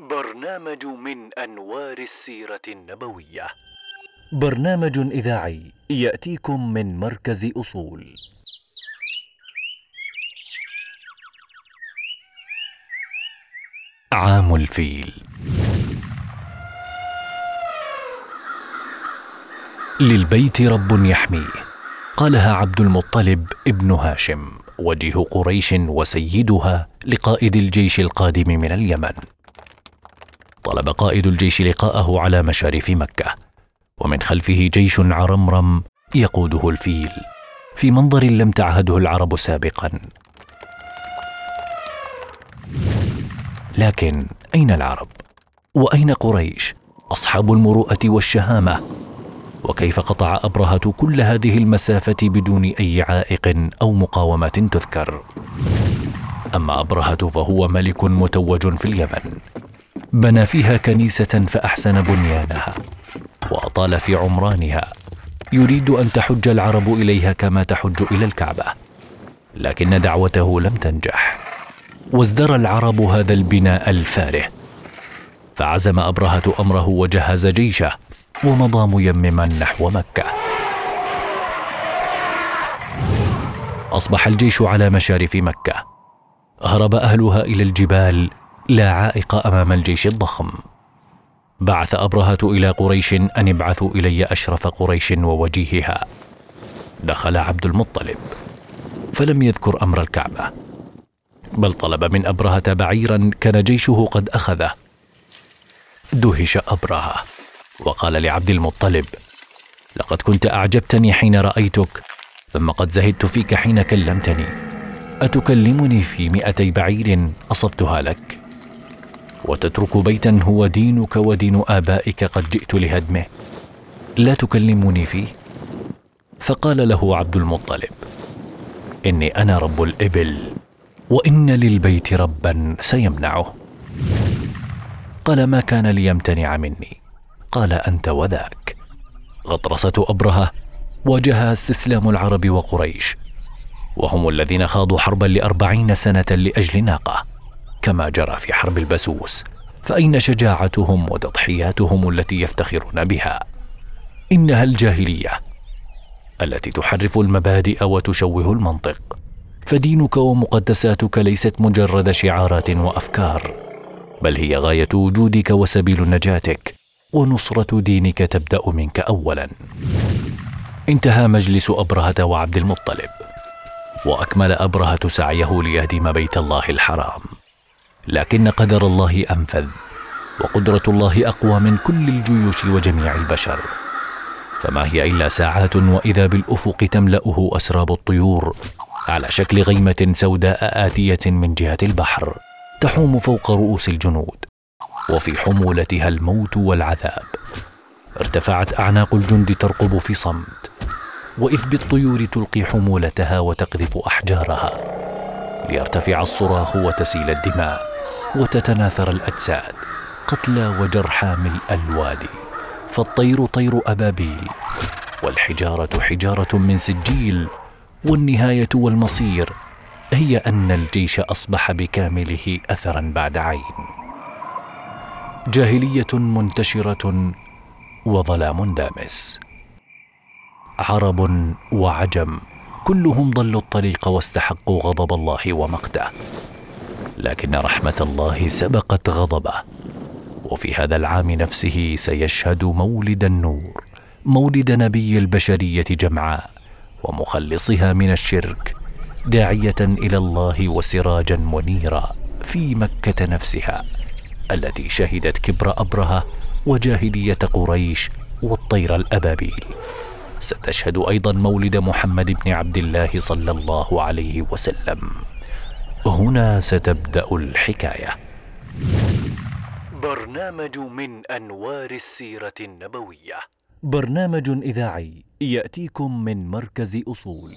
برنامج من أنوار السيرة النبوية. برنامج إذاعي يأتيكم من مركز أصول. عام الفيل. للبيت رب يحميه قالها عبد المطلب ابن هاشم وجه قريش وسيدها لقائد الجيش القادم من اليمن. طلب قائد الجيش لقاءه على مشارف مكة. ومن خلفه جيش عرمرم يقوده الفيل. في منظر لم تعهده العرب سابقا. لكن أين العرب؟ وأين قريش؟ أصحاب المروءة والشهامة. وكيف قطع أبرهة كل هذه المسافة بدون أي عائق أو مقاومة تذكر؟ أما أبرهة فهو ملك متوج في اليمن. بنى فيها كنيسة فأحسن بنيانها وأطال في عمرانها. يريد أن تحج العرب إليها كما تحج إلى الكعبة لكن دعوته لم تنجح. وازدرى العرب هذا البناء الفاره فعزم أبرهة أمره وجهز جيشه ومضى ميمما نحو مكة. أصبح الجيش على مشارف مكة. هرب أهلها إلى الجبال لا عائق أمام الجيش الضخم. بعث ابرهه إلى قريش أن ابعثوا إلي أشرف قريش ووجيهها. دخل عبد المطلب فلم يذكر أمر الكعبة. بل طلب من أبرهة بعيرا كان جيشه قد أخذه. دهش أبرهة وقال لعبد المطلب لقد كنت أعجبتني حين رأيتك ثم قد زهدت فيك حين كلمتني. أتكلمني في مئتي بعير أصبتها لك؟ وتترك بيتا هو دينك ودين آبائك قد جئت لهدمه. لا تكلمني فيه. فقال له عبد المطلب إني أنا رب الإبل وإن للبيت ربا سيمنعه. قال ما كان ليمتنع مني. قال أنت وذاك. غطرسة أبرهة واجهها استسلام العرب وقريش وهم الذين خاضوا حربا لأربعين سنة لأجل ناقة. كما جرى في حرب البسوس فاين شجاعتهم وتضحياتهم التي يفتخرون بها. إنها الجاهلية التي تحرف المبادئ وتشوه المنطق. فدينك ومقدساتك ليست مجرد شعارات وأفكار بل هي غاية وجودك وسبيل نجاتك ونصرة دينك تبدأ منك اولا. انتهى مجلس أبرهة وعبد المطلب وأكمل أبرهة سعيه ليهدم بيت الله الحرام. لكن قدر الله أنفذ وقدرة الله أقوى من كل الجيوش وجميع البشر. فما هي إلا ساعات وإذا بالأفق تملأه أسراب الطيور على شكل غيمة سوداء آتية من جهة البحر تحوم فوق رؤوس الجنود. وفي حمولتها الموت والعذاب. ارتفعت أعناق الجند ترقب في صمت. وإذ بالطيور تلقي حمولتها وتقذف أحجارها. ليرتفع الصراخ وتسيل الدماء. وتتناثر الأجساد قتلى وجرحى ملء الوادي فالطير طير أبابيل والحجارة حجارة من سجيل والنهاية والمصير هي أن الجيش أصبح بكامله اثرا بعد عين. جاهلية منتشرة وظلام دامس. عرب وعجم كلهم ضلوا الطريق واستحقوا غضب الله ومقته. لكن رحمة الله سبقت غضبه. وفي هذا العام نفسه سيشهد مولد النور مولد نبي البشرية جمعاء ومخلصها من الشرك داعية إلى الله وسراجا منيرا في مكة نفسها التي شهدت كبر أبرهة وجاهلية قريش والطير الأبابيل. ستشهد أيضا مولد محمد بن عبد الله صلى الله عليه وسلم. هنا ستبدأ الحكاية. برنامج من أنوار السيرة النبوية. برنامج إذاعي يأتيكم من مركز أصول.